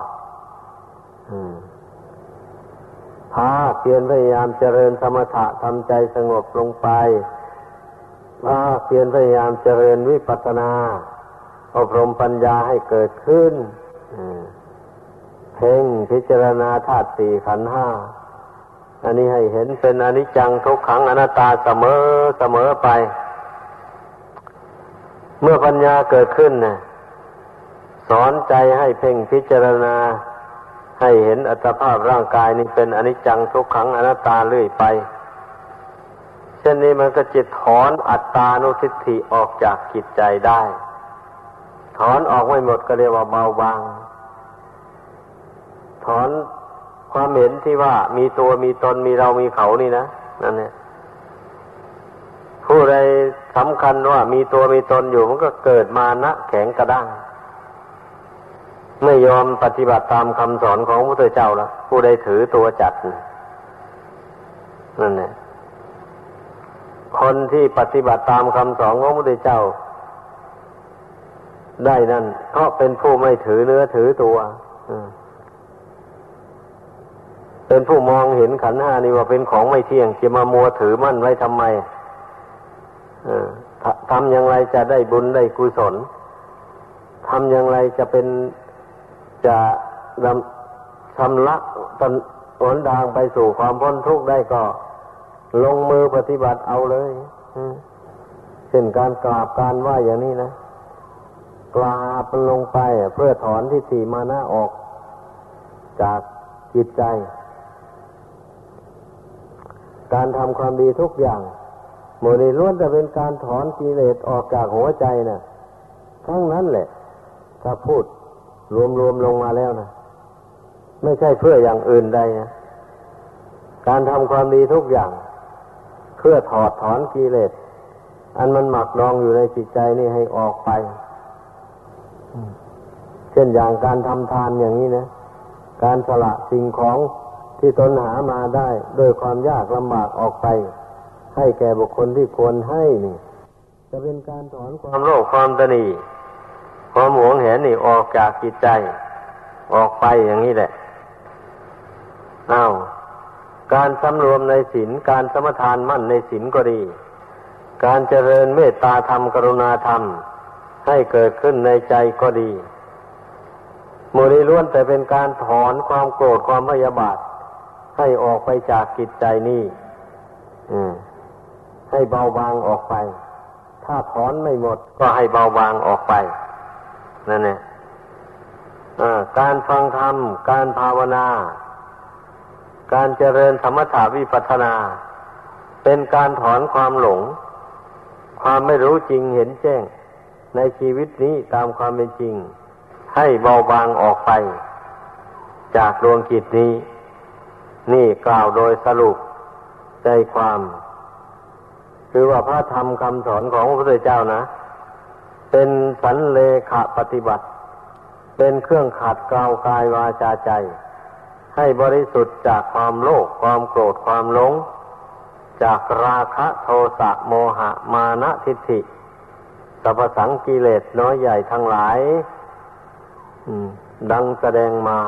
พาเพียรพยายามเจริญสมถะทำใจสงบลงไปพาเพียรพยายามเจริญวิปัสสนา อบรมปัญญาให้เกิดขึ้นเพ่งพิจารณาธาตุสี่ขันห้า อันนี้ให้เห็นเป็นอนิจจังทุกขังอนัตตาเสมอเสมอไป เมื่อปัญญาเกิดขึ้นเนี่ยสอนใจให้เพ่งพิจารณา ให้เห็นอัตภาพร่างกายนี้เป็นอนิจจังทุกขังอนัตตาเรื่อยไป เช่นนี้มันก็จะถอนอัตตานุทิฏฐิออกจากกิจใจได้ ถอนออกไม่หมดก็เรียกว่าเบาบางถอน ความเห็นที่ว่ามีตัวมีตนมีเรามีเขานี่นะนั่นเนี่ยผู้ใดสำคัญว่ามีตัวมีตนอยู่มันก็เกิดมานะแข็งกระด้างไม่ยอมปฏิบัติตามคำสอนของพระพุทธเจ้าแล้วผู้ใดถือตัวจัดนั่นแหละคนที่ปฏิบัติตามคำสอนของพระพุทธเจ้า ได้นั่นเพราะเป็นผู้ไม่ถือเนื้อถือตัว เป็นผู้มองเห็นขันห้านี่ว่าเป็นของไม่เที่ยงจะมามัวถือมั่นไว้ทำไมทำอย่างไรจะได้บุญได้กุศลทำอย่างไรจะเป็นจะนำชำระตนหนทางไปสู่ความพ้นทุกข์ได้ก็ ลงมือปฏิบัติเอาเลยเช่นการกราบการไหวอย่างนี้นะกราบมันลงไปเพื่อถอนทิฏฐิมานะออกจากจิตใจ การทำความดีทุกอย่างโมนีล้วนจะเป็นการถอนกิเลสออกจากหัวใจนะ่ะทั้งนั้นแหละ ถ้าพูดรวมๆลงมาแล้วนะไม่ใช่เพื่ออย่างอื่นใดนะการทำความดีทุกอย่าง เพื่อถอดถอนกิเลสอันมันหมักดองอยู่ในจิตใจนี่ให้ออกไป เช่นอย่างการทำทานอย่างนี้นะ การสละสิ่งของ ที่ตนหามาได้โดยความยากลำบากออกไป ให้แก่บุคคลที่ควรให้นี่จะเป็นการถอนความโลภความตนีความหวงแหนนี่ออกจากจิตใจ ออกไปอย่างนี้แหละเอาการสำรวมในศีลการสมทานมั่นในศีลก็ดี การเจริญเมตตาธรรมกรุณาธรรม ให้เกิดขึ้นในใจก็ดีมูนี้ล้วนแต่เป็นการถอนความโกรธความพยาบาท ให้ออกไปจากจิตใจนี้ให้เบาบางออกไป ถ้าถอนไม่หมด ก็ให้เบาบางออกไปนั่นเนี่ยการฟังธรรม การภาวนา การเจริญธรรมถาวิปัสนา เป็นการถอนความหลง ความไม่รู้จริงเห็นแจ้ง ในชีวิตนี้ตามความเป็นจริง ให้เบาบางออกไป จากดวงจิตนี้ นี่กล่าวโดยสรุปใจความ คือว่าพระธรรมคำสอนของพระพุทธเจ้านะ เป็นสันเลขะปฏิบัติ เป็นเครื่องขัดเกลากายวาจาใจ ให้บริสุทธิ์จากความโลภความโกรธความหลง จากราคะโทสะโมหะมานะทิฏฐิสัพสังกิเลสน้อยใหญ่ทั้งหลายดังแสดงมา